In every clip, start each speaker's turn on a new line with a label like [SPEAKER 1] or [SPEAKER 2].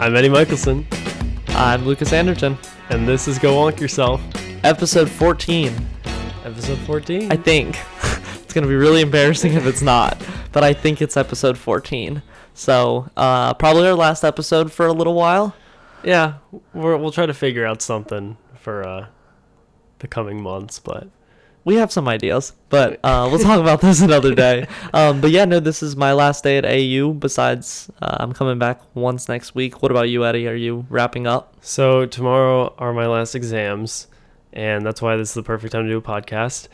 [SPEAKER 1] I'm Eddie Michelson,
[SPEAKER 2] I'm Lucas Anderton.
[SPEAKER 1] and this is Go Wonk Yourself,
[SPEAKER 2] Episode 14,
[SPEAKER 1] episode 14.
[SPEAKER 2] I think. it's going to be really embarrassing if it's not, but I think it's episode 14. So, uh, probably our last episode for a little while.
[SPEAKER 1] yeah, we're, we'll try to figure out something for uh, the coming months, but
[SPEAKER 2] We have some ideas, but uh, we'll talk about this another day. Um, but yeah, no, this is my last day at AU. Besides, uh, I'm coming back once next week. What about you, Eddie? Are you wrapping up?
[SPEAKER 1] so tomorrow are my last exams, and that's why this is the perfect time to do a podcast.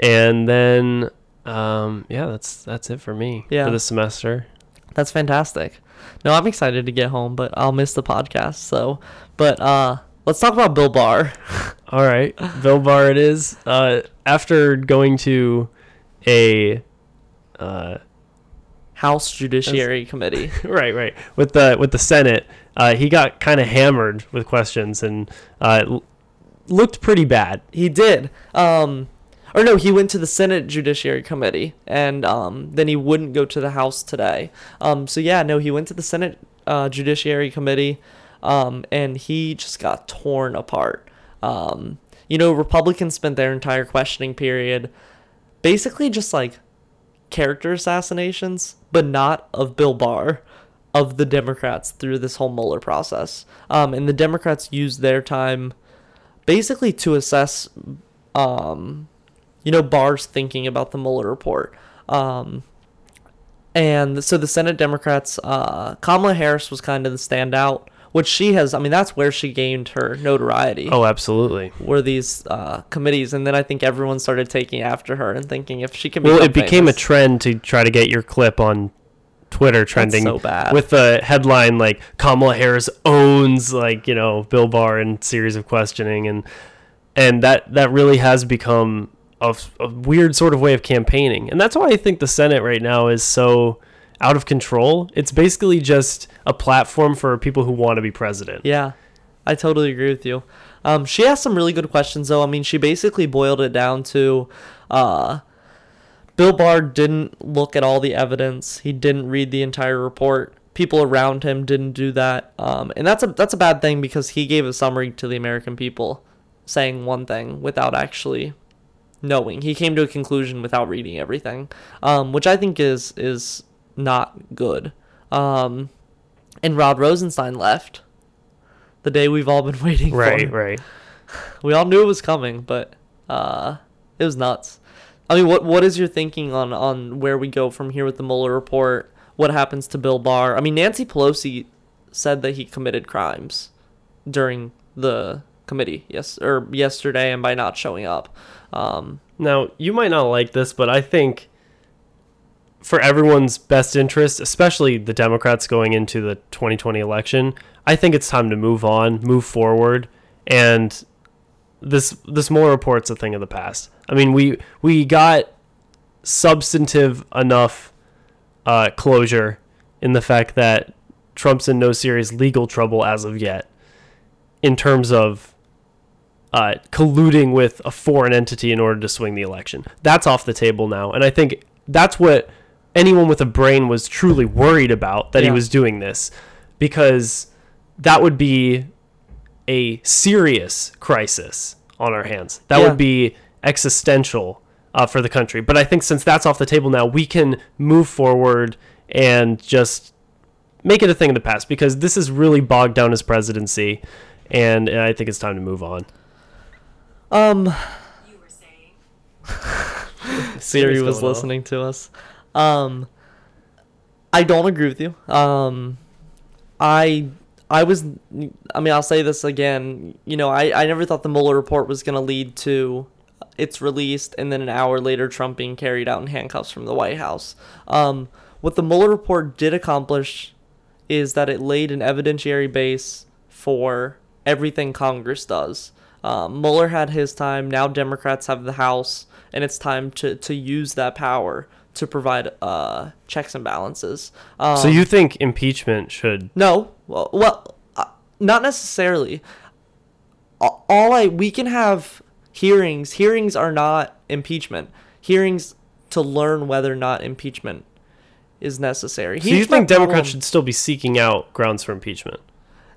[SPEAKER 1] And then, um, yeah, that's that's it for me
[SPEAKER 2] Yeah.
[SPEAKER 1] for the semester.
[SPEAKER 2] That's fantastic. No, I'm excited to get home, but I'll miss the podcast. So, but uh, let's talk about Bill Barr.
[SPEAKER 1] All right, Bill Barr it is. Uh, after going to a uh,
[SPEAKER 2] House Judiciary Committee.
[SPEAKER 1] right, right. With the with the Senate, uh, he got kind of hammered with questions and uh, l- looked pretty bad.
[SPEAKER 2] He did. Um, or no, he went to the Senate Judiciary Committee, and um, then he wouldn't go to the House today. Um, so yeah, no, he went to the Senate uh, Judiciary Committee, um, and he just got torn apart. Um, you know, Republicans spent their entire questioning period basically just like character assassinations, but not of Bill Barr, of the Democrats through this whole Mueller process. Um, and the Democrats used their time basically to assess, um, you know, Barr's thinking about the Mueller report. Um, and so the Senate Democrats, uh, Kamala Harris was kind of the standout, which she has. I mean, that's where she gained her notoriety
[SPEAKER 1] Oh, absolutely.
[SPEAKER 2] were these uh, committees, and then I think everyone started taking after her and thinking if she can.
[SPEAKER 1] Well, it became a trend to try to get your clip on Twitter trending
[SPEAKER 2] so bad.
[SPEAKER 1] with the headline like Kamala Harris owns like you know Bill Barr and series of questioning and and that that really has become a, a weird sort of way of campaigning and that's why I think the Senate right now is so out of control. It's basically just a platform for people who want to be president.
[SPEAKER 2] Yeah, I totally agree with you. Um, she asked some really good questions, though. I mean, she basically boiled it down to uh, Bill Barr didn't look at all the evidence. He didn't read the entire report. People around him didn't do that, um, and that's a that's a bad thing because he gave a summary to the American people, saying one thing without actually knowing. He came to a conclusion without reading everything, um, which I think is is not good. Um, and Rod Rosenstein left the day we've all been waiting
[SPEAKER 1] Right,
[SPEAKER 2] for.
[SPEAKER 1] right. Right.
[SPEAKER 2] We all knew it was coming, but uh, it was nuts. I mean, what what is your thinking on on where we go from here with the Mueller report? What happens to Bill Barr? I mean, Nancy Pelosi said that he committed crimes during the committee, yes, or yesterday, and by not showing up. Um,
[SPEAKER 1] Now, you might not like this, but I think for everyone's best interest, especially the Democrats going into the 2020 election, I think it's time to move on, move forward, and this this Mueller report's a thing of the past. I mean, we we got substantive enough uh, closure in the fact that Trump's in no serious legal trouble as of yet, in terms of uh, colluding with a foreign entity in order to swing the election. That's off the table now, and I think that's what anyone with a brain was truly worried about that he was doing this, because that would be a serious crisis on our hands. That
[SPEAKER 2] Yeah.
[SPEAKER 1] would be existential uh, for the country. But I think since that's off the table now, we can move forward and just make it a thing of the past because this is really bogged down his presidency, and I think it's time to move on.
[SPEAKER 2] um,
[SPEAKER 3] You were saying.
[SPEAKER 2] Siri was listening to us. Um, I don't agree with you. Um, I I was. I mean, I'll say this again. You know, I I never thought the Mueller report was going to lead to its released and then an hour later Trump being carried out in handcuffs from the White House. Um, what the Mueller report did accomplish is that it laid an evidentiary base for everything Congress does. Um, Mueller had his time. Now Democrats have the House, and it's time to, to use that power to provide uh, checks and balances. Um,
[SPEAKER 1] So you think impeachment should?
[SPEAKER 2] no, well, well uh, not necessarily. All I we can have hearings. Hearings are not impeachment. Hearings to learn whether or not impeachment is necessary.
[SPEAKER 1] So you think Democrats
[SPEAKER 2] problem.
[SPEAKER 1] should still be seeking out grounds for impeachment?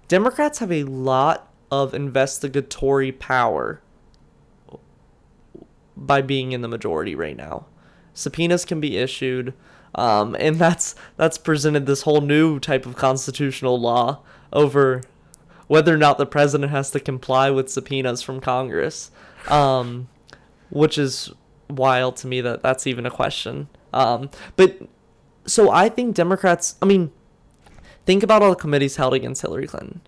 [SPEAKER 2] Democrats have a lot of investigatory power by being in the majority right now. Subpoenas can be issued, um, and that's that's presented this whole new type of constitutional law over whether or not the president has to comply with subpoenas from Congress, um, which is wild to me that that's even a question. Um, but so I think Democrats. I mean, think about all the committees held against Hillary Clinton.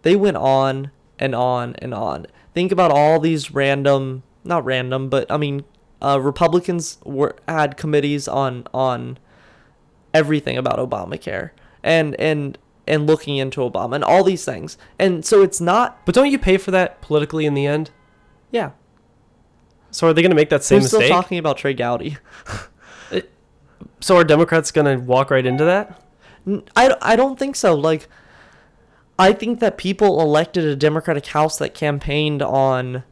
[SPEAKER 2] They went on and on and on. Think about all these random, not random, but I mean, uh, Republicans were had committees on on everything about Obamacare and and and looking into Obama and all these things. And so it's not,
[SPEAKER 1] But don't you pay for that politically in the end?
[SPEAKER 2] yeah.
[SPEAKER 1] So are they going to make that same
[SPEAKER 2] Who's still
[SPEAKER 1] mistake?
[SPEAKER 2] talking about Trey Gowdy?
[SPEAKER 1] so are Democrats going to walk right into that?
[SPEAKER 2] I, I don't think so. Like, I think that people elected a Democratic House that campaigned on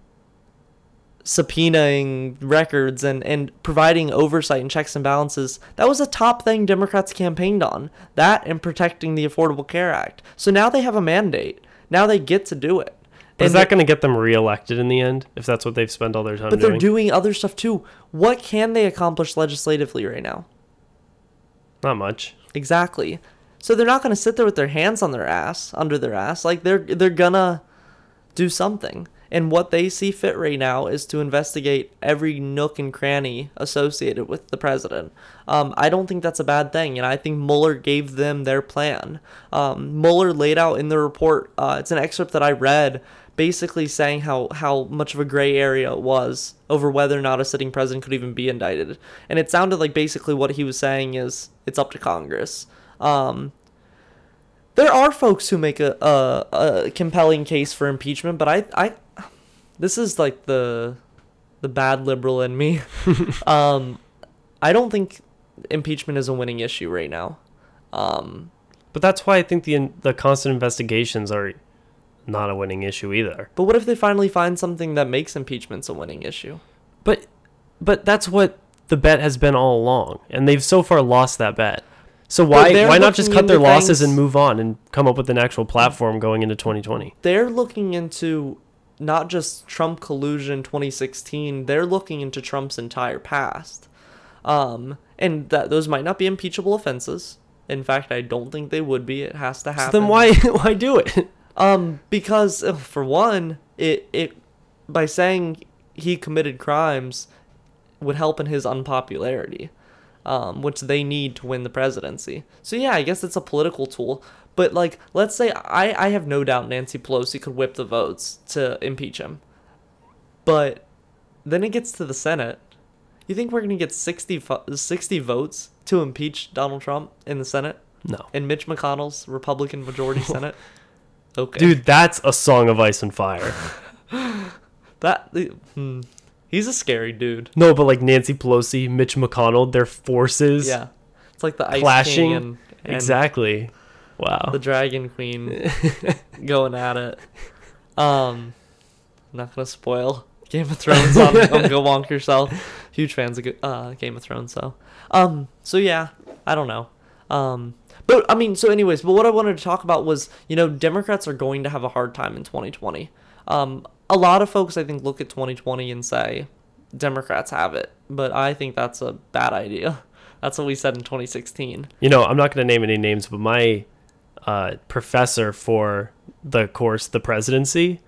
[SPEAKER 2] subpoenaing records and, and providing oversight and checks and balances. That was a top thing Democrats campaigned on. That and protecting the Affordable Care Act. So now they have a mandate. Now they get to do it.
[SPEAKER 1] Is that going to get them reelected in the end if that's what they've spent all their time
[SPEAKER 2] but
[SPEAKER 1] doing?
[SPEAKER 2] they're doing other stuff too. What can they accomplish legislatively right now?
[SPEAKER 1] Not much.
[SPEAKER 2] Exactly. So they're not going to sit there with their hands on their ass, under their ass. Like they're they're gonna do something. And what they see fit right now is to investigate every nook and cranny associated with the president. Um, I don't think that's a bad thing, and I think Mueller gave them their plan. Um, Mueller laid out in the report. Uh, it's an excerpt that I read, basically saying how how much of a gray area it was over whether or not a sitting president could even be indicted. And it sounded like basically what he was saying is it's up to Congress. Um, there are folks who make a, a, a compelling case for impeachment, but I, I this is like the the bad liberal in me. um, I don't think impeachment is a winning issue right now. Um,
[SPEAKER 1] But that's why I think the the constant investigations are not a winning issue either.
[SPEAKER 2] but what if they finally find something that makes impeachments a winning issue?
[SPEAKER 1] But but that's what the bet has been all along, and they've so far lost that bet. So why why not just cut their losses and move on and come up with an actual platform going into 2020?
[SPEAKER 2] They're looking into not just Trump collusion 2016. They're looking into Trump's entire past. Um, and that those might not be impeachable offenses. In fact, I don't think they would be. It has to
[SPEAKER 1] So
[SPEAKER 2] happen.
[SPEAKER 1] then why why do it?
[SPEAKER 2] Um, because uh, for one, it it by saying he committed crimes would help in his unpopularity, um, which they need to win the presidency. So yeah, I guess it's a political tool. But like, let's say I I have no doubt Nancy Pelosi could whip the votes to impeach him, but then it gets to the Senate. You think we're gonna get 60, 60 votes to impeach Donald Trump in the Senate?
[SPEAKER 1] No.
[SPEAKER 2] In Mitch McConnell's Republican majority Senate? Okay.
[SPEAKER 1] Dude, that's a song of ice and fire.
[SPEAKER 2] That hmm, he's a scary dude.
[SPEAKER 1] No, but like Nancy Pelosi, Mitch McConnell, their forces
[SPEAKER 2] Yeah, it's like the Ice
[SPEAKER 1] clashing.
[SPEAKER 2] King and, and
[SPEAKER 1] exactly. Wow.
[SPEAKER 2] the Dragon Queen going at it. Um, I'm not gonna spoil Game of Thrones on, on Go Wonk Yourself. Huge fans of uh, Game of Thrones, so um, so yeah, I don't know. Um, but I mean, so anyways, but what I wanted to talk about was, you know, Democrats are going to have a hard time in 2020. Um, a lot of folks, I think, look at 2020 and say Democrats have it, but I think that's a bad idea. That's what we said in 2016.
[SPEAKER 1] You know, I'm not going to name any names, but my uh, professor for the course, the presidency,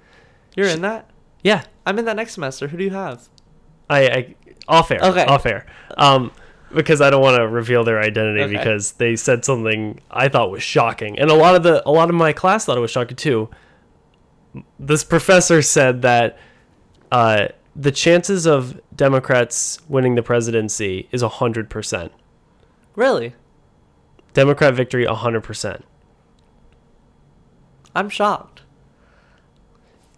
[SPEAKER 2] You're in that?
[SPEAKER 1] yeah,
[SPEAKER 2] I'm in that next semester. Who do you have?
[SPEAKER 1] I, I off air,
[SPEAKER 2] Okay.
[SPEAKER 1] off air, um, because I don't want to reveal their identity
[SPEAKER 2] Okay.
[SPEAKER 1] because they said something I thought was shocking, and a lot of the a lot of my class thought it was shocking too. This professor said that uh, the chances of Democrats winning the presidency is hundred percent.
[SPEAKER 2] Really?
[SPEAKER 1] Democrat victory, hundred percent.
[SPEAKER 2] I'm shocked.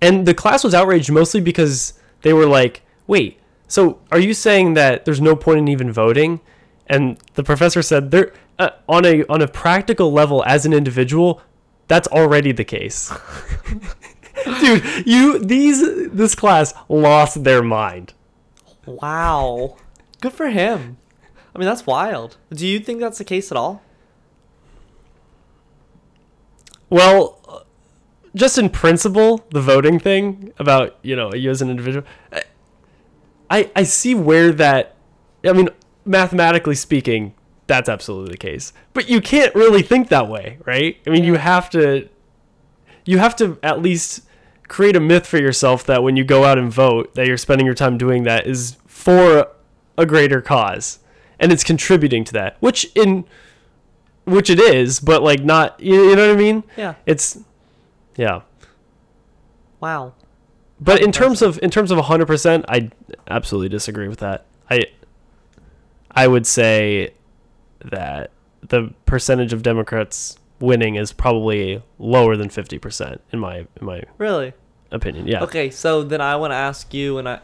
[SPEAKER 1] And the class was outraged mostly because they were like, "Wait, so are you saying that there's no point in even voting?" And the professor said, "There, uh, on a on a practical level, as an individual, that's already the case." Dude, you these this class lost their mind.
[SPEAKER 2] Wow. Good for him. I mean, that's wild. Do you think that's the case at all?
[SPEAKER 1] Well, uh, just in principle, the voting thing about you know you as an individual, I I see where that. I mean, mathematically speaking, that's absolutely the case. But you can't really think that way, right? I mean, you have to. You have to at least create a myth for yourself that when you go out and vote, that you're spending your time doing that is for a greater cause, and it's contributing to that. Which in which it is, but like not. You, you know what I mean?
[SPEAKER 2] Yeah.
[SPEAKER 1] It's yeah.
[SPEAKER 2] Wow.
[SPEAKER 1] But in terms of in terms of 100%, I absolutely disagree with that. I I would say that the percentage of Democrats winning is probably lower than 50% in my in my
[SPEAKER 2] Really?
[SPEAKER 1] Opinion. Yeah.
[SPEAKER 2] Okay, so then I want to ask you, and I.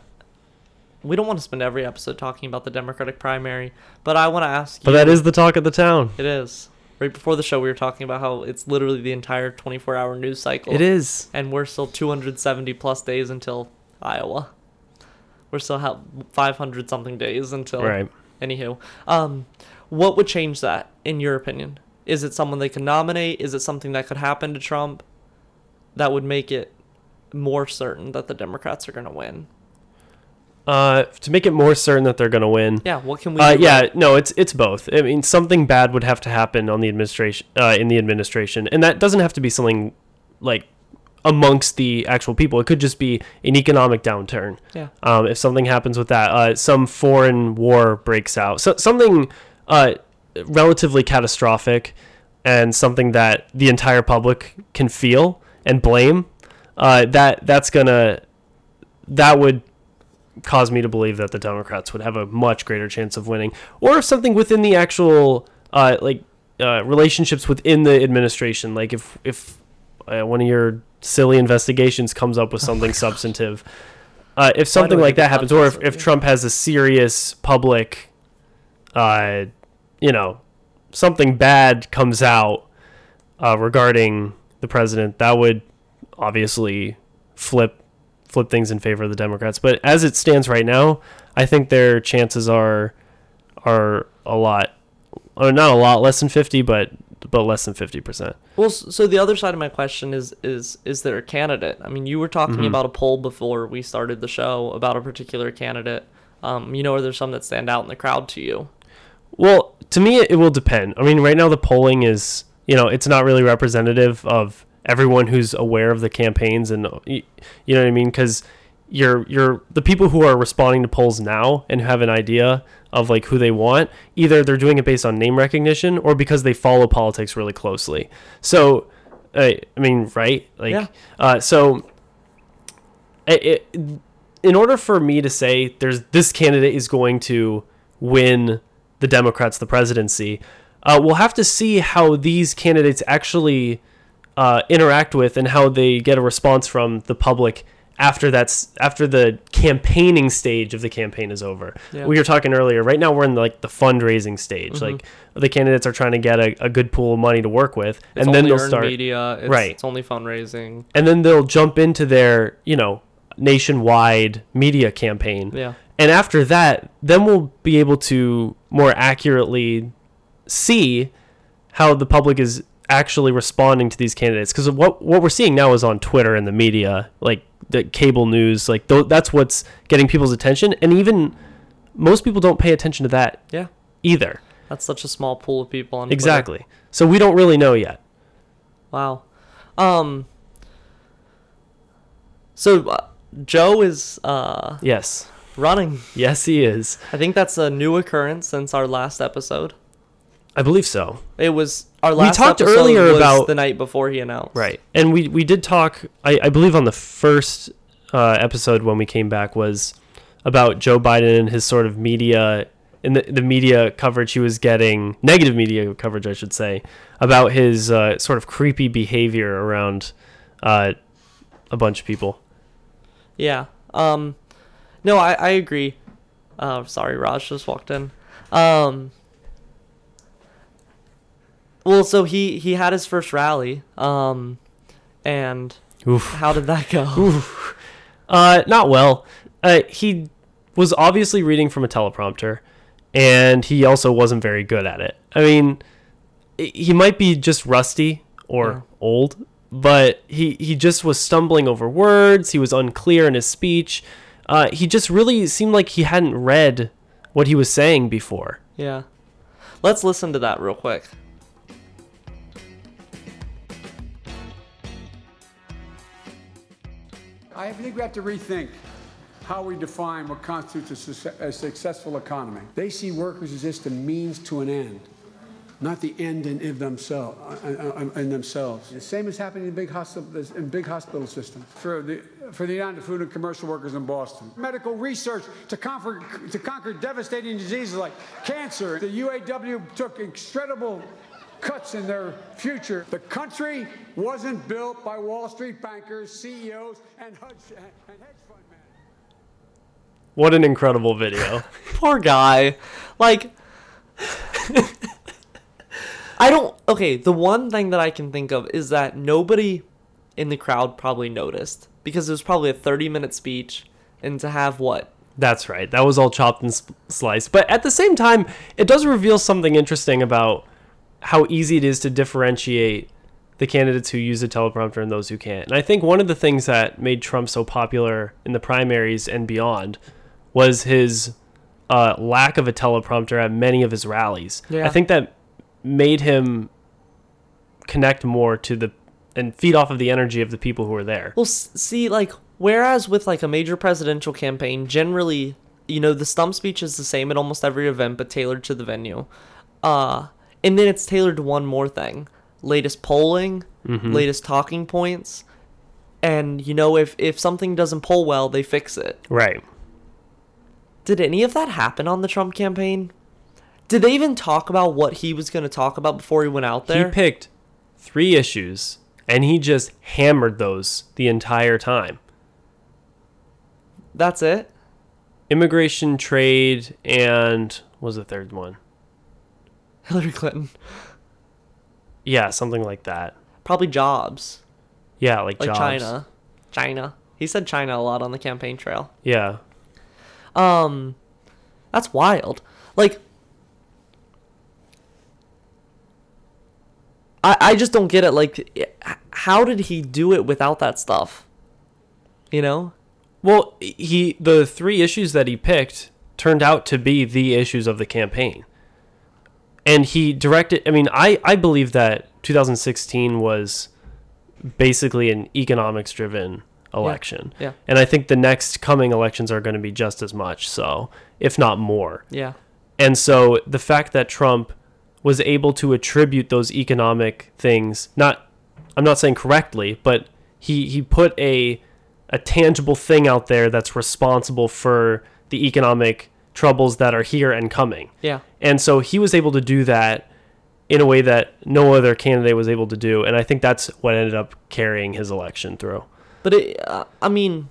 [SPEAKER 2] We don't want to spend every episode talking about the Democratic primary, but I want to ask you.
[SPEAKER 1] But that is the talk of the town.
[SPEAKER 2] It is. Right before the show, we were talking about how it's literally the entire 24 hour news cycle.
[SPEAKER 1] It is.
[SPEAKER 2] And we're still 270 plus days until Iowa. We're still have 500 something days until.
[SPEAKER 1] Right.
[SPEAKER 2] Anywho, um, what would change that, in your opinion? Is it someone they could nominate? Is it something that could happen to Trump that would make it more certain that the Democrats are going to win?
[SPEAKER 1] Uh, to make it more certain that they're going to win.
[SPEAKER 2] Yeah, what can we
[SPEAKER 1] Uh,
[SPEAKER 2] do?
[SPEAKER 1] yeah,
[SPEAKER 2] about-
[SPEAKER 1] no, it's it's both. I mean, something bad would have to happen on the administration, uh, in the administration, and that doesn't have to be something like amongst the actual people. It could just be an economic downturn.
[SPEAKER 2] Yeah.
[SPEAKER 1] Um, if something happens with that, uh, some foreign war breaks out, so something uh, relatively catastrophic, and something that the entire public can feel and blame. Uh, that that's gonna that would cause me to believe that the Democrats would have a much greater chance of winning, or if something within the actual uh, like uh, relationships within the administration, like if if uh, one of your silly investigations comes up with something substantive, uh, if something like that happens, or if, if Trump has a serious public, uh, you know, something bad comes out uh, regarding the president, that would obviously flip flip things in favor of the Democrats. But as it stands right now, I think their chances are are a lot, or not a lot less than fifty, but but less than fifty percent.
[SPEAKER 2] Well, so the other side of my question is is is there a candidate? I mean, you were talking
[SPEAKER 1] Mm-hmm.
[SPEAKER 2] about a poll before we started the show about a particular candidate. Um, you know, are there some that stand out in the crowd to you?
[SPEAKER 1] Well, to me, it will depend. I mean, right now the polling is, you know, it's not really representative of everyone who's aware of the campaigns, and you know what I mean, because you're you're the people who are responding to polls now and have an idea of like who they want. Either they're doing it based on name recognition or because they follow politics really closely. So, I I mean, right? Like,
[SPEAKER 2] Yeah.
[SPEAKER 1] uh, so it, it, in order for me to say there's this candidate is going to win the Democrats the presidency, uh, we'll have to see how these candidates actually uh, interact with and how they get a response from the public after that's after the campaigning stage of the campaign is over.
[SPEAKER 2] Yeah.
[SPEAKER 1] We were talking earlier. Right now, we're in like the fundraising stage.
[SPEAKER 2] Mm-hmm.
[SPEAKER 1] Like the candidates are trying to get a, a good pool of money to work with,
[SPEAKER 2] It's
[SPEAKER 1] and then they'll start
[SPEAKER 2] media. It's,
[SPEAKER 1] Right.
[SPEAKER 2] It's only fundraising.
[SPEAKER 1] and then they'll jump into their you know nationwide media campaign
[SPEAKER 2] Yeah.
[SPEAKER 1] and after that then we'll be able to more accurately see how the public is actually responding to these candidates because what what we're seeing now is on Twitter and the media like the cable news like th- that's what's getting people's attention and even most people don't pay attention to that
[SPEAKER 2] Yeah.
[SPEAKER 1] either
[SPEAKER 2] That's such a small pool of people on Twitter.
[SPEAKER 1] exactly so we don't really know yet
[SPEAKER 2] Wow. Um. So uh, Joe is uh
[SPEAKER 1] yes
[SPEAKER 2] running.
[SPEAKER 1] yes he is
[SPEAKER 2] I think that's a new occurrence since our last episode.
[SPEAKER 1] I believe so
[SPEAKER 2] It was our last We
[SPEAKER 1] talked
[SPEAKER 2] episode
[SPEAKER 1] earlier about-
[SPEAKER 2] the night before he announced.
[SPEAKER 1] Right. And we we did talk I, I believe on the first uh, episode when we came back was about Joe Biden and his sort of media in the, the media coverage he was getting negative media coverage I should say about his uh, sort of creepy behavior around uh, a bunch of people.
[SPEAKER 2] Yeah. Um. No, I I agree. Uh, sorry, Raj just walked in. Um. Well, so he he had his first rally. Um, and
[SPEAKER 1] Oof.
[SPEAKER 2] how did that go?
[SPEAKER 1] Uh, not well. Uh, he was obviously reading from a teleprompter, and he also wasn't very good at it. I mean, he might be just rusty or
[SPEAKER 2] Yeah.
[SPEAKER 1] old, but he he just was stumbling over words. He was unclear in his speech. Uh, he just really seemed like he hadn't read what he was saying before.
[SPEAKER 2] Yeah. Let's listen to that real quick.
[SPEAKER 3] I think we have to rethink how we define what constitutes a, suce- a successful economy. They see workers as just a means to an end, not the end in, in, themselves, uh, uh, in themselves. The same is happening in big hospital in big hospital systems for the for the United Food and Commercial Workers in Boston. Medical research to conquer to conquer devastating diseases like cancer. The UAW took incredible cuts in their future. The country wasn't built by Wall Street bankers, CEOs, and hedge, and hedge fund managers.
[SPEAKER 1] What an incredible video.
[SPEAKER 2] Poor guy. Like, I don't. Okay, the one thing that I can think of is that nobody in the crowd probably noticed because it was probably a 30 minute speech, and to have what?
[SPEAKER 1] That's right. That was all chopped and s- sliced. But at the same time, it does reveal something interesting about how easy it is to differentiate the candidates who use a teleprompter and those who can't. And I think one of the things that made Trump so popular in the primaries and beyond was his uh, lack of a teleprompter at many of his rallies.
[SPEAKER 2] Yeah.
[SPEAKER 1] I think that made him connect more to the and feed off of the energy of the people who were there.
[SPEAKER 2] Well, see, like, whereas with like a major presidential campaign, generally, you know, the stump speech is the same at almost every event, but tailored to the venue. Uh, and then it's tailored to one more thing: latest polling, mm-hmm. latest talking points, and you know, if if something doesn't poll well, they fix it.
[SPEAKER 1] Right.
[SPEAKER 2] Did any of that happen on the Trump campaign? Did they even talk about what he was going to talk about before he went out there?
[SPEAKER 1] He picked three issues and he just hammered those the entire time.
[SPEAKER 2] That's it.
[SPEAKER 1] Immigration, trade, and what was the third one?
[SPEAKER 2] Hillary Clinton.
[SPEAKER 1] Yeah, something like that.
[SPEAKER 2] Probably jobs.
[SPEAKER 1] Yeah, like,
[SPEAKER 2] Like
[SPEAKER 1] jobs.
[SPEAKER 2] China. China. He said China a lot on the campaign trail.
[SPEAKER 1] Yeah.
[SPEAKER 2] Um, that's wild. Like, I I just don't get it. Like, how did he do it without that stuff? You know?
[SPEAKER 1] Well, he the three issues that he picked turned out to be the issues of the campaign. And he directed I mean, I I believe that 2016 was basically an economics driven election.
[SPEAKER 2] yeah.
[SPEAKER 1] And I think the next coming elections are going to be just as much so, if not more.
[SPEAKER 2] Yeah.
[SPEAKER 1] And so the fact that Trump was able to attribute those economic things, not I'm not saying correctly, but he he put a a tangible thing out there that's responsible for the economic troubles that are here and coming.
[SPEAKER 2] Yeah.
[SPEAKER 1] And so he was able to do that in a way that no other candidate was able to do, and I think that's what ended up carrying his election through.
[SPEAKER 2] But it, uh, I mean,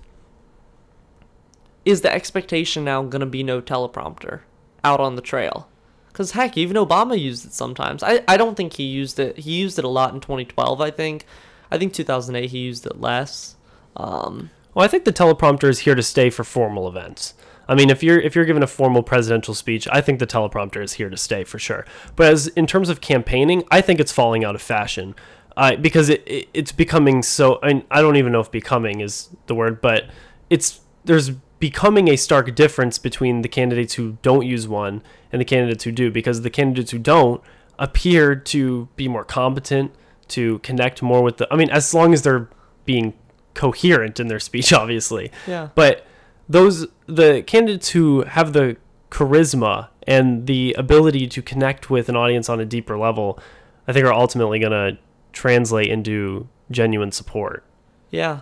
[SPEAKER 2] is the expectation now going to be no teleprompter out on the trail? Because heck, even Obama used it sometimes. I, I don't think he used it. He used it a lot in 2012. I think. I think 2008 he used it less. Um,
[SPEAKER 1] Well, I think the teleprompter is here to stay for formal events. I mean, if you're if you're given a formal presidential speech, I think the teleprompter is here to stay for sure. But as in terms of campaigning, I think it's falling out of fashion uh, because it, it it's becoming so. I, mean, I don't even know if "becoming" is the word, but it's there's becoming a stark difference between the candidates who don't use one and the candidates who do, because the candidates who don't appear to be more competent, to connect more with the. I mean, as long as they're being coherent in their speech, obviously.
[SPEAKER 2] Yeah.
[SPEAKER 1] But those the candidates who have the charisma and the ability to connect with an audience on a deeper level, I think are ultimately going to translate into genuine support.
[SPEAKER 2] Yeah.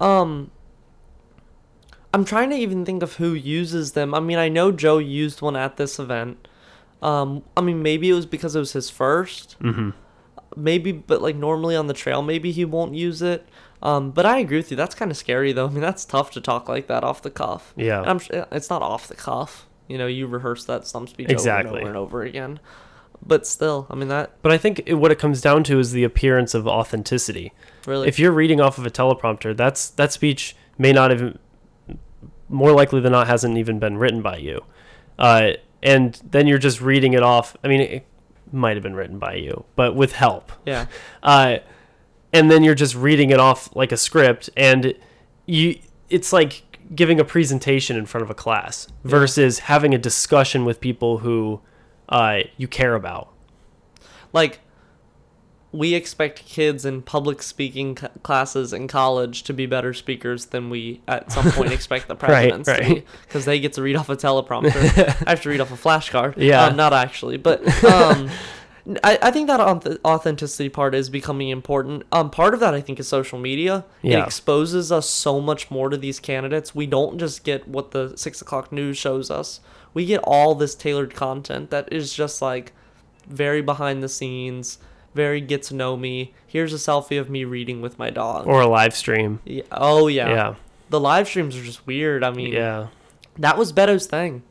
[SPEAKER 2] Um I'm trying to even think of who uses them. I mean, I know Joe used one at this event. Um I mean, maybe it was because it was his 1st
[SPEAKER 1] Mhm.
[SPEAKER 2] Maybe but like normally on the trail maybe he won't use it. Um but I agree with you. That's kind of scary though. I mean, that's tough to talk like that off the cuff.
[SPEAKER 1] Yeah.
[SPEAKER 2] I'm it's not off the cuff. You know, you rehearse that stump speech
[SPEAKER 1] Exactly.
[SPEAKER 2] over and over and over again. But still, I mean that
[SPEAKER 1] But I think it, what it comes down to is the appearance of authenticity.
[SPEAKER 2] really
[SPEAKER 1] If you're reading off of a teleprompter, that's that speech may not have more likely than not hasn't even been written by you. Uh, and then you're just reading it off. I mean, it might have been written by you, but with help.
[SPEAKER 2] yeah.
[SPEAKER 1] uh, and then you're just reading it off like a script and you it's like giving a presentation in front of a class versus having a discussion with people who uh, you care about.
[SPEAKER 2] like we expect kids in public speaking c- classes in college to be better speakers than we at some point expect the
[SPEAKER 1] Right,
[SPEAKER 2] presidents to
[SPEAKER 1] right.
[SPEAKER 2] be because they get to read off a teleprompter. I have to read off a flashcard.
[SPEAKER 1] Yeah.
[SPEAKER 2] um, not actually, but um, I, I think that authenticity part is becoming important. Um, part of that I think is social media. It exposes us so much more to these candidates. We don't just get what the six o'clock news shows us. We get all this tailored content that is just like very behind the scenes, very get to know me. Here's a selfie of me reading with my dog.
[SPEAKER 1] Or a live stream.
[SPEAKER 2] Yeah, oh yeah.
[SPEAKER 1] Yeah.
[SPEAKER 2] The live streams are just weird. I mean,
[SPEAKER 1] Yeah.
[SPEAKER 2] that was Beto's thing.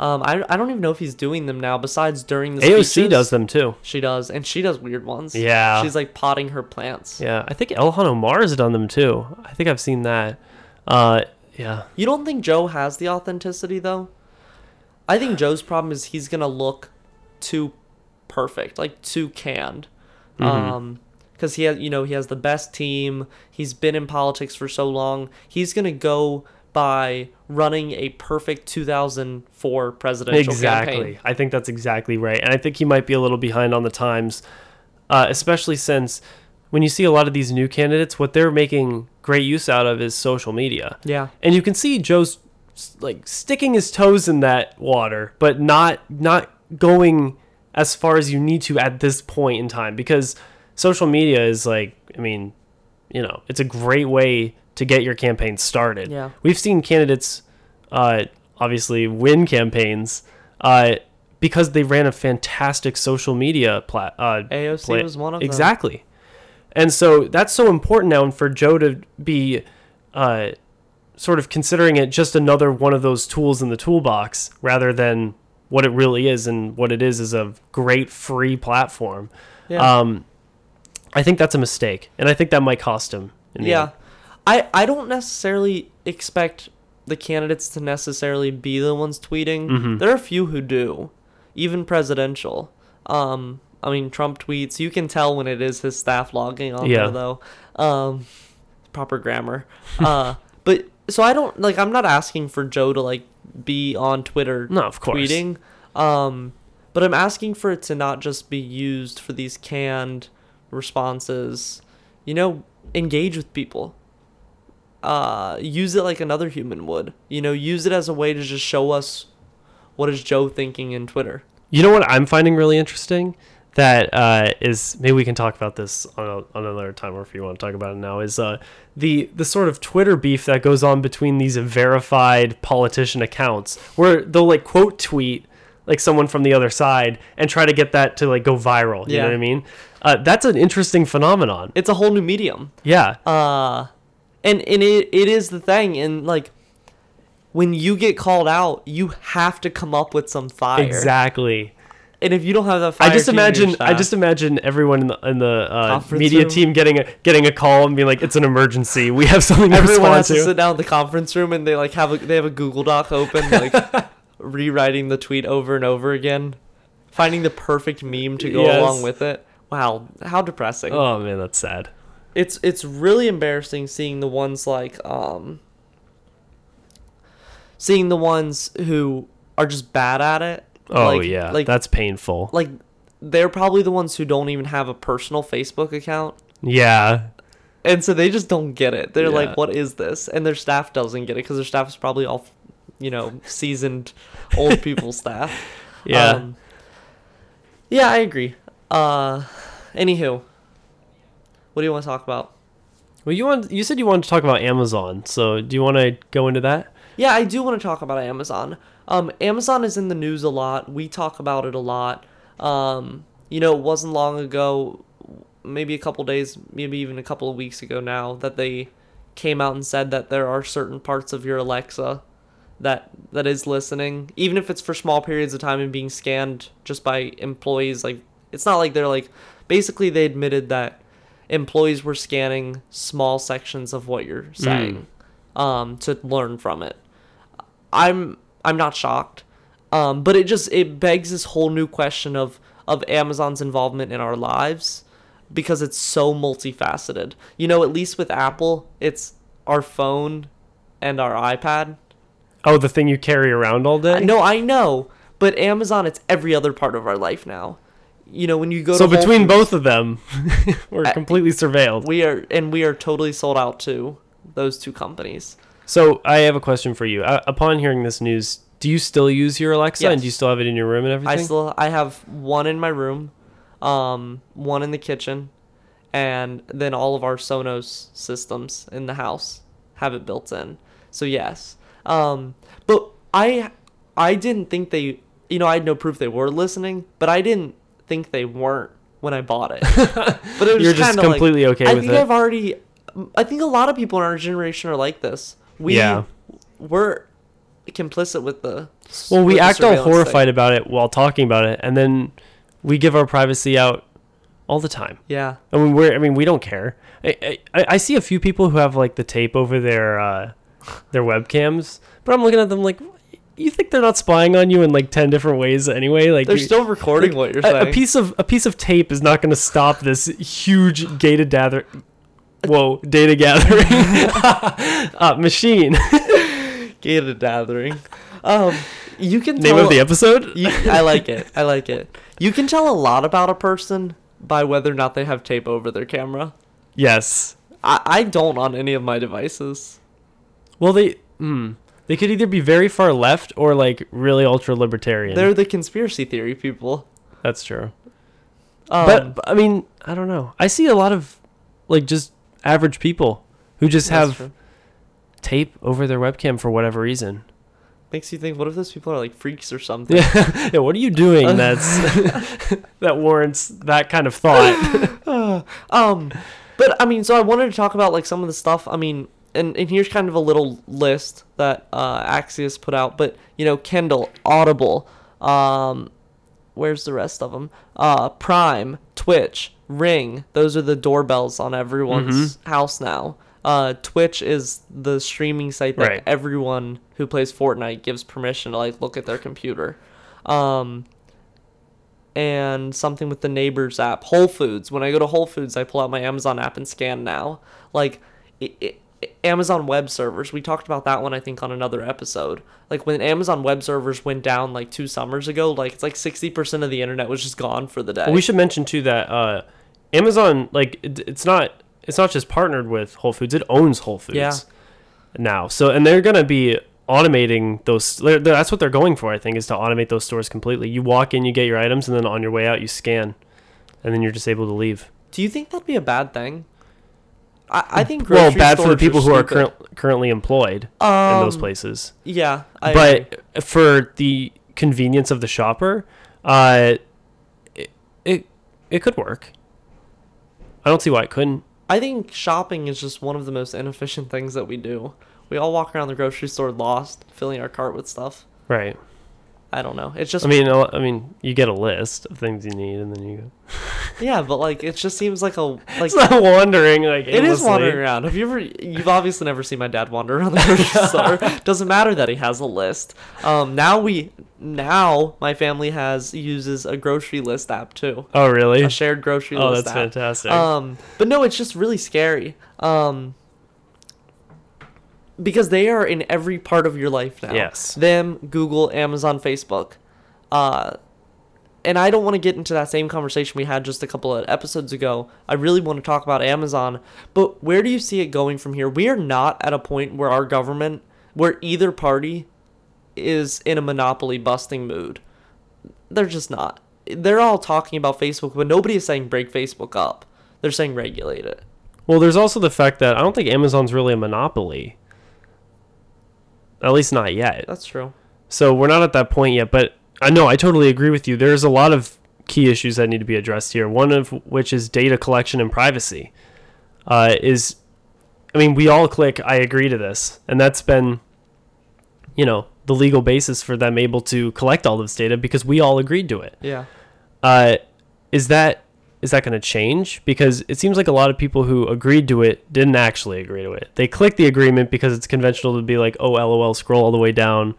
[SPEAKER 2] Um, I, I don't even know if he's doing them now. Besides during the
[SPEAKER 1] AOC
[SPEAKER 2] speeches.
[SPEAKER 1] does them too.
[SPEAKER 2] She does, and she does weird ones.
[SPEAKER 1] Yeah.
[SPEAKER 2] she's like potting her plants.
[SPEAKER 1] Yeah. I think Ilhan Omar has done them too. I think I've seen that. Uh, yeah.
[SPEAKER 2] You don't think Joe has the authenticity though? I think Joe's problem is he's gonna look too perfect, like too canned.
[SPEAKER 1] Mm-hmm.
[SPEAKER 2] Um, because he has, you know, he has the best team. He's been in politics for so long. He's gonna go by running a perfect 2004 presidential
[SPEAKER 1] exactly.
[SPEAKER 2] campaign.
[SPEAKER 1] I think that's exactly right. And I think he might be a little behind on the times, uh, especially since when you see a lot of these new candidates, what they're making great use out of is social media.
[SPEAKER 2] Yeah.
[SPEAKER 1] And you can see Joe's like sticking his toes in that water, but not not going as far as you need to at this point in time because social media is like, I mean, you know, it's a great way to get your campaign started.
[SPEAKER 2] Yeah.
[SPEAKER 1] We've seen candidates uh, obviously win campaigns uh, because they ran a fantastic social media plat. Uh,
[SPEAKER 2] AOC was one of them.
[SPEAKER 1] exactly. And so that's so important now, and for Joe to be uh, sort of considering it just another one of those tools in the toolbox rather than what it really is, and what it is is a great free platform.
[SPEAKER 2] Yeah.
[SPEAKER 1] Um, I think that's a mistake, and I think that might cost him. in the
[SPEAKER 2] Yeah.
[SPEAKER 1] end.
[SPEAKER 2] I, I don't necessarily expect the candidates to necessarily be the ones tweeting.
[SPEAKER 1] Mm-hmm.
[SPEAKER 2] There are a few who do, even presidential. Um, I mean, Trump tweets. You can tell when it is his staff logging on
[SPEAKER 1] Yeah.
[SPEAKER 2] there, though. Um, proper grammar. Uh, but so I don't like. I'm not asking for Joe to like be on Twitter.
[SPEAKER 1] No, of course.
[SPEAKER 2] tweeting. Um, but I'm asking for it to not just be used for these canned responses. You know, engage with people. Uh, use it like another human would. You know, use it as a way to just show us what is Joe thinking in Twitter.
[SPEAKER 1] You know what I'm finding really interesting? That uh, is maybe we can talk about this on, a, on another time, or if you want to talk about it now, is uh, the the sort of Twitter beef that goes on between these verified politician accounts, where they'll like quote tweet like someone from the other side and try to get that to like go viral. You
[SPEAKER 2] Yeah.
[SPEAKER 1] know what I mean? Uh, that's an interesting phenomenon.
[SPEAKER 2] It's a whole new medium.
[SPEAKER 1] Yeah,
[SPEAKER 2] Uh, and and it, it is the thing. And like, when you get called out, you have to come up with some fire.
[SPEAKER 1] exactly.
[SPEAKER 2] And if you don't have that fire,
[SPEAKER 1] I just
[SPEAKER 2] team in your
[SPEAKER 1] imagine I just imagine everyone in the in the uh, media
[SPEAKER 2] room.
[SPEAKER 1] team getting a getting a call and being like, "It's an emergency. We have something to
[SPEAKER 2] everyone
[SPEAKER 1] respond
[SPEAKER 2] has to
[SPEAKER 1] to."
[SPEAKER 2] sit down in the conference room and they like have a they have a Google Doc open like rewriting the tweet over and over again, finding the perfect meme to go
[SPEAKER 1] Yes.
[SPEAKER 2] along with it. Wow, how depressing.
[SPEAKER 1] Oh man, that's sad.
[SPEAKER 2] It's it's really embarrassing seeing the ones like um seeing the ones who are just bad at it.
[SPEAKER 1] Oh
[SPEAKER 2] Like-
[SPEAKER 1] yeah,
[SPEAKER 2] like
[SPEAKER 1] that's painful.
[SPEAKER 2] like they're probably the ones who don't even have a personal Facebook account.
[SPEAKER 1] yeah,
[SPEAKER 2] And so they just don't get it. They're
[SPEAKER 1] Yeah.
[SPEAKER 2] like, "What is this?" And their staff doesn't get it because their staff is probably all, you know, seasoned old people staff.
[SPEAKER 1] yeah.
[SPEAKER 2] Um, yeah, I agree. Uh, anywho, what do you want to talk about?
[SPEAKER 1] well, you want you said you wanted to talk about Amazon, so do you want to go into that?
[SPEAKER 2] Yeah, I do want to talk about Amazon. Um, Amazon is in the news a lot. We talk about it a lot. Um, you know, it wasn't long ago, maybe a couple days, maybe even a couple of weeks ago now, that they came out and said that there are certain parts of your Alexa that that is listening, even if it's for small periods of time and being scanned just by employees. Like, it's not like they're like. Basically, they admitted that employees were scanning small sections of what you're saying um, to learn from it. I'm I'm not shocked, um, but it just it begs this whole new question of of Amazon's involvement in our lives. because it's so multifaceted. You know, at least with Apple, it's our phone and our iPad.
[SPEAKER 1] Oh, the thing you carry around all day?
[SPEAKER 2] No, I know, but Amazon, it's every other part of our life now. You know, when you go
[SPEAKER 1] So between both of them, we're
[SPEAKER 2] I-
[SPEAKER 1] completely surveilled.
[SPEAKER 2] we are and we are totally sold out to those two companies.
[SPEAKER 1] So I have a question for you. Uh, upon hearing this news, do you still use your Alexa and do you still have it in your room and everything?
[SPEAKER 2] I still I have one in my room, um, one in the kitchen, and then all of our Sonos systems in the house have it built in. So yes, um, but I I didn't think they you know I had no proof they were listening, but I didn't think they weren't when I bought it. but it was
[SPEAKER 1] You're just
[SPEAKER 2] kinda like-
[SPEAKER 1] completely okay
[SPEAKER 2] I
[SPEAKER 1] with
[SPEAKER 2] think
[SPEAKER 1] it.
[SPEAKER 2] I've already. I think a lot of people in our generation are like this. We
[SPEAKER 1] Yeah.
[SPEAKER 2] we're complicit with the
[SPEAKER 1] well, we
[SPEAKER 2] the
[SPEAKER 1] act all
[SPEAKER 2] surveillance thing.
[SPEAKER 1] horrified about it while talking about it, and then we give our privacy out all the time.
[SPEAKER 2] Yeah.
[SPEAKER 1] I mean, we're I mean, we don't care. I, I, I see a few people who have like the tape over their uh, their webcams, but I'm looking at them like, you think they're not spying on you in like ten different ways anyway? Like
[SPEAKER 2] They're still recording
[SPEAKER 1] like,
[SPEAKER 2] what you're
[SPEAKER 1] a,
[SPEAKER 2] saying.
[SPEAKER 1] a piece of a piece of tape is not going to stop this huge data gather. Whoa, data gathering uh, machine.
[SPEAKER 2] Data gathering. Um, you can
[SPEAKER 1] Name
[SPEAKER 2] tell,
[SPEAKER 1] of the episode.
[SPEAKER 2] You, I like it. I like it. You can tell a lot about a person by whether or not they have tape over their camera.
[SPEAKER 1] Yes.
[SPEAKER 2] I, I don't on any of my devices.
[SPEAKER 1] Well, they hmm, they could either be very far left or like really ultra libertarian.
[SPEAKER 2] They're the conspiracy theory people.
[SPEAKER 1] That's true.
[SPEAKER 2] Um,
[SPEAKER 1] but, but I mean, I don't know. I see a lot of like just average people who just have
[SPEAKER 2] true.
[SPEAKER 1] tape over their webcam for whatever reason.
[SPEAKER 2] makes you think. What if those people are like freaks or something?
[SPEAKER 1] Yeah, yeah what are you doing that's that warrants that kind of thought?
[SPEAKER 2] Um, but I mean, so I wanted to talk about like some of the stuff. I mean, and and here's kind of a little list that uh, Axios put out. But you know, Kindle, Audible, um, where's the rest of them? Uh, Prime, Twitch, Ring. Those are the doorbells on everyone's house now. Uh, Twitch is the streaming site that
[SPEAKER 1] Right.
[SPEAKER 2] everyone who plays Fortnite gives permission to like look at their computer. Um, and something with the neighbors app whole foods when i go to whole foods i pull out my amazon app and scan now like i i amazon web servers we talked about that one i think on another episode like when amazon web servers went down like two summers ago like it's like 60% of the internet was just gone for the day
[SPEAKER 1] Well, we should mention too that uh, Amazon, like, it, it's not it's not just partnered with Whole Foods; it owns Whole Foods
[SPEAKER 2] Yeah.
[SPEAKER 1] now. So, and they're gonna be automating those. That's what they're going for, I think, is to automate those stores completely. You walk in, you get your items, and then on your way out, you scan, and then you're just able to leave.
[SPEAKER 2] do you think that'd be a bad thing i, I think
[SPEAKER 1] well, bad for the people who are current, currently employed in those
[SPEAKER 2] Um,
[SPEAKER 1] places.
[SPEAKER 2] yeah I agree.
[SPEAKER 1] but for the convenience of the shopper, uh, it, it it could work. I don't see why it couldn't.
[SPEAKER 2] I think shopping is just one of the most inefficient things that we do. We all walk around the grocery store lost, filling our cart with stuff.
[SPEAKER 1] Right.
[SPEAKER 2] I don't know. It's just
[SPEAKER 1] I mean, I mean, you get a list of things you need, and then you go.
[SPEAKER 2] yeah, but like it just seems like a like
[SPEAKER 1] It's not wandering like
[SPEAKER 2] it is wandering around. Have you ever? You've obviously never seen my dad wander around the grocery store. Doesn't matter that he has a list. Um, now we now my family has uses a grocery list app too,
[SPEAKER 1] Oh, really?
[SPEAKER 2] a shared grocery
[SPEAKER 1] Oh,
[SPEAKER 2] list Oh,
[SPEAKER 1] that's
[SPEAKER 2] app.
[SPEAKER 1] fantastic.
[SPEAKER 2] Um, but no, it's just really scary. Um, because they are in every part of your life now.
[SPEAKER 1] Yes.
[SPEAKER 2] Them, Google, Amazon, Facebook. Uh, and I don't want to get into that same conversation we had just a couple of episodes ago. I really want to talk about Amazon. But where do you see it going from here? We are not at a point where our government, where either party is in a monopoly busting mood. They're just not. They're all talking about Facebook, but nobody is saying break Facebook up. They're saying regulate it.
[SPEAKER 1] well, there's also the fact that I don't think Amazon's really a monopoly. At least not yet.
[SPEAKER 2] That's true.
[SPEAKER 1] So we're not at that point yet, but I know I totally agree with you. There's a lot of key issues that need to be addressed here. One of which is data collection and privacy. Uh, is, I mean, we all click I agree to this, and that's been, you know, the legal basis for them able to collect all this data because we all agreed to it.
[SPEAKER 2] Yeah.
[SPEAKER 1] Uh, is that is that going to change? Because it seems like a lot of people who agreed to it didn't actually agree to it. They clicked the agreement because it's conventional to be like, oh, lol, scroll all the way down,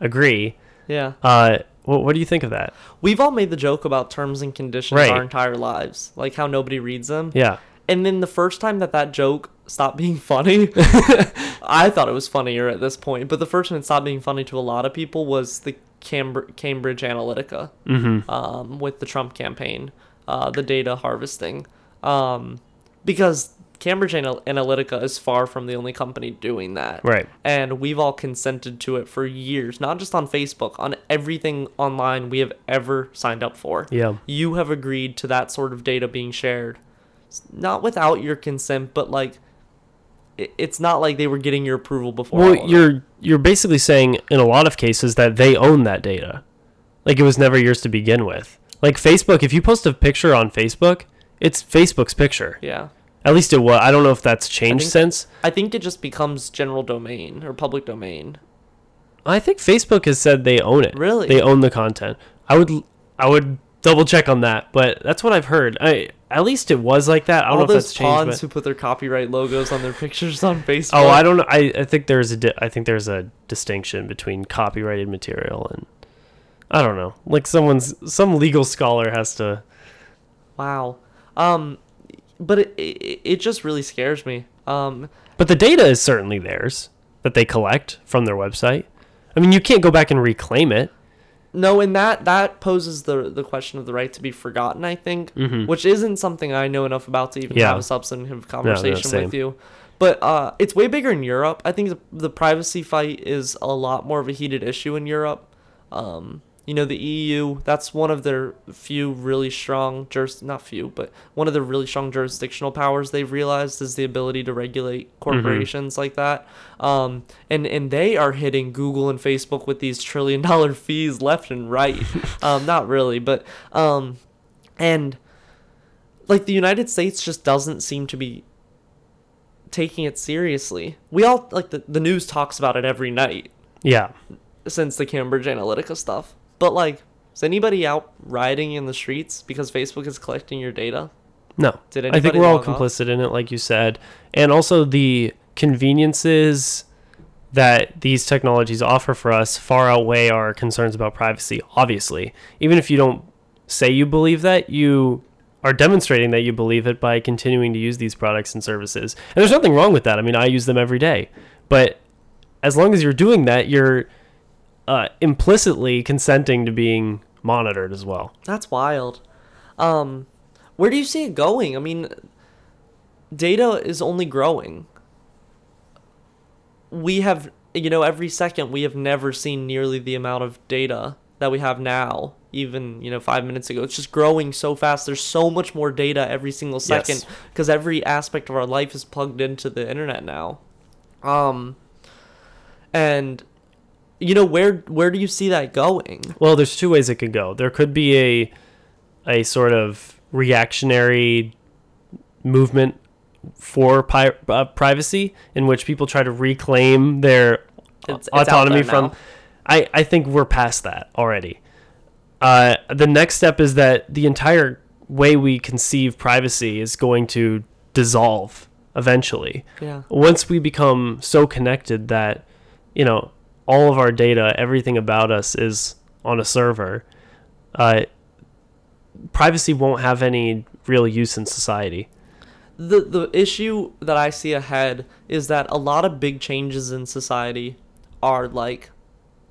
[SPEAKER 1] agree.
[SPEAKER 2] Yeah.
[SPEAKER 1] Uh, What, what do you think of that?
[SPEAKER 2] We've all made the joke about terms and conditions
[SPEAKER 1] Right.
[SPEAKER 2] our entire lives, like how nobody reads them.
[SPEAKER 1] Yeah.
[SPEAKER 2] And then the first time that that joke stopped being funny, I thought it was funnier at this point. But the first time it stopped being funny to a lot of people was the Cambr- Cambridge Analytica
[SPEAKER 1] Mm-hmm.
[SPEAKER 2] um, with the Trump campaign, uh, the data harvesting, um, because Cambridge Analytica is far from the only company doing that.
[SPEAKER 1] Right.
[SPEAKER 2] And we've all consented to it for years, not just on Facebook, on everything online we have ever signed up for.
[SPEAKER 1] Yeah.
[SPEAKER 2] You have agreed to that sort of data being shared. Not without your consent, but like it's not like they were getting your approval before.
[SPEAKER 1] Well, you're you're basically saying in a lot of cases that they own that data. Like it was never yours to begin with. Like Facebook, if you post a picture on Facebook, it's Facebook's picture.
[SPEAKER 2] yeah.
[SPEAKER 1] At least it was. I don't know if that's changed
[SPEAKER 2] think-
[SPEAKER 1] since.
[SPEAKER 2] I think it just becomes general domain or public domain.
[SPEAKER 1] I think Facebook has said they own it.
[SPEAKER 2] Really?
[SPEAKER 1] They own the content. I would I would double check on that, but that's what I've heard. I at least it was like that. I don't
[SPEAKER 2] All
[SPEAKER 1] know if
[SPEAKER 2] those
[SPEAKER 1] that's changed.
[SPEAKER 2] pawns
[SPEAKER 1] but-
[SPEAKER 2] who put their copyright logos on their pictures on oh, Facebook.
[SPEAKER 1] Oh, I don't know. I, I think there's a di- I think there's a distinction between copyrighted material and I don't know. Like someone's some legal scholar has to.
[SPEAKER 2] Wow. Um, but it, it it just really scares me. Um,
[SPEAKER 1] But the data is certainly theirs that they collect from their website. I mean, you can't go back and reclaim it.
[SPEAKER 2] no, and that that poses the the question of the right to be forgotten. I think, which isn't something I know enough about to even
[SPEAKER 1] Mm-hmm. Yeah.
[SPEAKER 2] have a substantive conversation
[SPEAKER 1] same.
[SPEAKER 2] with you. But uh, it's way bigger in Europe. I think the, the privacy fight is a lot more of a heated issue in Europe. Um, you know, the EU, that's one of their few really strong, juris- not few, but one of the really strong jurisdictional powers they've realized is the ability to regulate corporations like that. Um, and, and they are hitting Google and Facebook with these trillion dollar fees left and right. um, not really, but, um, and like the United States just doesn't seem to be taking it seriously. We all like the, the news talks about it every night
[SPEAKER 1] Yeah.
[SPEAKER 2] since the Cambridge Analytica stuff. But like, is anybody out rioting in the streets because Facebook is collecting your data?
[SPEAKER 1] No.
[SPEAKER 2] Did
[SPEAKER 1] I think we're all
[SPEAKER 2] log off?
[SPEAKER 1] complicit in it, like you said, and also the conveniences that these technologies offer for us far outweigh our concerns about privacy. Obviously, even if you don't say you believe that, you are demonstrating that you believe it by continuing to use these products and services. And there's nothing wrong with that. I mean, I use them every day, but as long as you're doing that, you're uh, implicitly consenting to being monitored as well.
[SPEAKER 2] That's wild. Um, where do you see it going? I mean, data is only growing. We have, you know, every second we have never seen nearly the amount of data that we have now. Even you know, five minutes ago, it's just growing so fast. There's so much more data every single second
[SPEAKER 1] Yes.
[SPEAKER 2] because every aspect of our life is plugged into the internet now. Um, and you know, where where do you see that going?
[SPEAKER 1] Well, there's two ways it could go. There could be a a sort of reactionary movement for pi- uh, privacy in which people try to reclaim their
[SPEAKER 2] It's-
[SPEAKER 1] autonomy from. I, I think we're past that already. Uh, the next step is that the entire way we conceive privacy is going to dissolve eventually.
[SPEAKER 2] Yeah.
[SPEAKER 1] Once we become so connected that, you know, all of our data, everything about us is on a server, uh, privacy won't have any real use in society.
[SPEAKER 2] the the issue that I see ahead is that a lot of big changes in society are like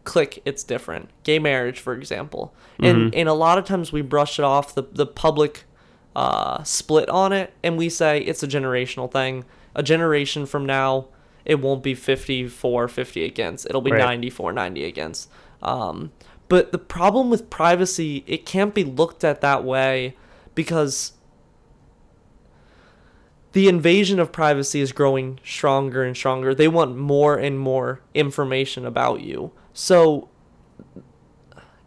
[SPEAKER 2] click it's different. Gay marriage for example. And and a lot of times we brush it off the the public uh split on it and we say it's a generational thing. A generation from now it won't be 54 50 against it'll be
[SPEAKER 1] Right.
[SPEAKER 2] 94 90 against um but the problem with privacy it can't be looked at that way because the invasion of privacy is growing stronger and stronger. They want more and more information about you. So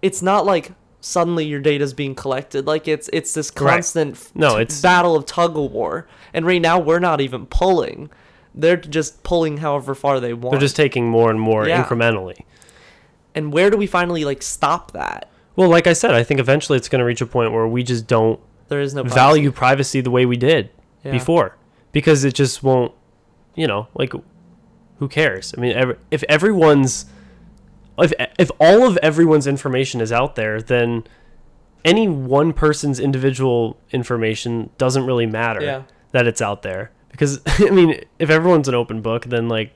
[SPEAKER 2] it's not like suddenly your data is being collected. Like it's it's this constant f-
[SPEAKER 1] No, it's-
[SPEAKER 2] battle of tug of war. And right now we're not even pulling. They're just pulling however far they want.
[SPEAKER 1] They're just taking more and more
[SPEAKER 2] Yeah.
[SPEAKER 1] incrementally.
[SPEAKER 2] and where do we finally like stop that?
[SPEAKER 1] Well, like I said, I think eventually it's going to reach a point where we just don't
[SPEAKER 2] There is no privacy.
[SPEAKER 1] value privacy the way we did
[SPEAKER 2] Yeah.
[SPEAKER 1] before because it just won't you know like who cares i mean if everyone's if if all of everyone's information is out there, then any one person's individual information doesn't really matter
[SPEAKER 2] Yeah.
[SPEAKER 1] that it's out there because I mean, if everyone's an open book, then like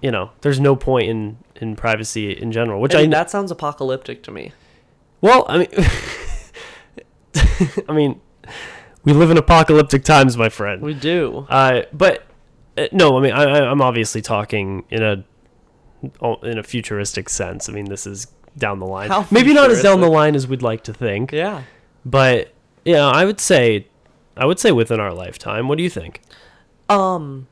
[SPEAKER 1] you know, there's no point in in privacy in general, which
[SPEAKER 2] I
[SPEAKER 1] I,
[SPEAKER 2] that sounds apocalyptic to me.
[SPEAKER 1] well, I mean I mean, we live in apocalyptic times, my friend.
[SPEAKER 2] We do.
[SPEAKER 1] Uh, but uh, no, I mean, I, I- I'm obviously talking in a oh, in a futuristic sense. I mean, this is down the line.
[SPEAKER 2] How
[SPEAKER 1] Maybe not as down the line as we'd like to think,
[SPEAKER 2] Yeah.
[SPEAKER 1] but yeah, I would say, I would say within our lifetime. What do you think?
[SPEAKER 2] Um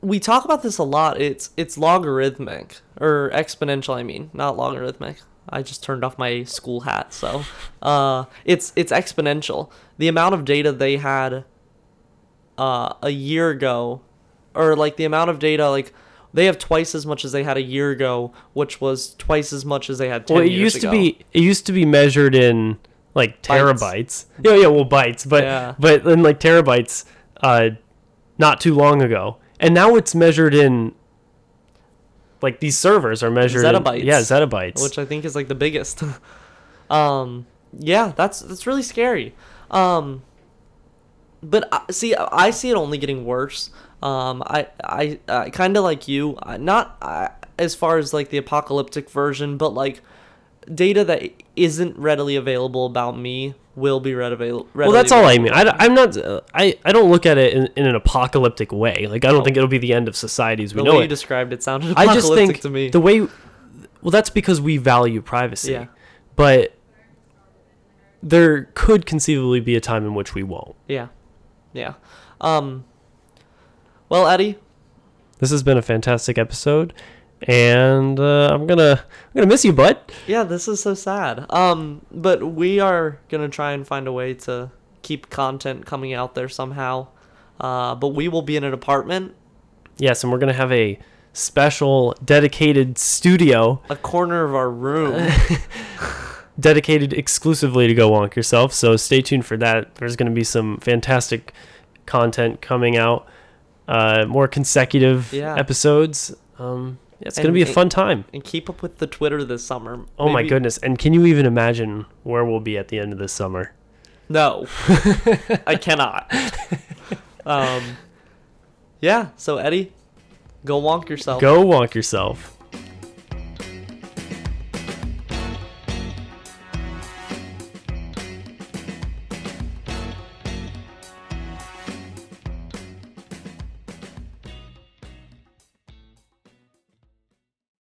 [SPEAKER 2] we talk about this a lot. It's it's logarithmic or exponential, I mean, not logarithmic. I just turned off my school hat, so uh it's it's exponential. The amount of data they had uh a year ago or like the amount of data like they have twice as much as they had a year ago, which was twice as much as they had 10
[SPEAKER 1] Well, it
[SPEAKER 2] years
[SPEAKER 1] used
[SPEAKER 2] ago.
[SPEAKER 1] to be it used to be measured in like
[SPEAKER 2] Bytes.
[SPEAKER 1] terabytes. Yeah, yeah, well, bytes, but
[SPEAKER 2] Yeah.
[SPEAKER 1] but in like terabytes, uh, not too long ago, and now it's measured in. Like these servers are measured in-
[SPEAKER 2] Zettabytes.
[SPEAKER 1] yeah, zettabytes.
[SPEAKER 2] which I think is like the biggest. um, yeah, that's that's really scary. Um, but I, see, I see it only getting worse. Um, I I, I kind of like you, not uh, as far as like the apocalyptic version, but like data that isn't readily available about me will be read avail- readily.
[SPEAKER 1] well, that's all I mean. I, am not. Uh, I I don't look at it in, in an apocalyptic way. Like I don't
[SPEAKER 2] No.
[SPEAKER 1] think it'll be the end of society as we
[SPEAKER 2] The
[SPEAKER 1] know
[SPEAKER 2] way you described it sounded
[SPEAKER 1] I just think
[SPEAKER 2] to me.
[SPEAKER 1] the way. Well, that's because we value privacy.
[SPEAKER 2] Yeah.
[SPEAKER 1] But there could conceivably be a time in which we won't.
[SPEAKER 2] yeah, yeah. Um. Well, Eddie,
[SPEAKER 1] This has been a fantastic episode, and uh, I'm gonna I'm gonna miss you, bud.
[SPEAKER 2] Yeah, this is so sad. Um, but we are gonna try and find a way to keep content coming out there somehow. Uh, but we will be in an apartment,
[SPEAKER 1] Yes, and we're gonna have a special dedicated studio
[SPEAKER 2] a corner of our room.
[SPEAKER 1] dedicated exclusively to go wonk yourself. So stay tuned for that. There's going to be some fantastic content coming out, uh, more consecutive
[SPEAKER 2] Yeah.
[SPEAKER 1] episodes. Um, it's going to be a fun time.
[SPEAKER 2] and keep up with the Twitter this summer.
[SPEAKER 1] Oh my goodness! And can you even imagine where we'll be at the end of this summer?
[SPEAKER 2] No, I cannot. Um, yeah. So Eddie, go wonk yourself.
[SPEAKER 1] Go wonk yourself.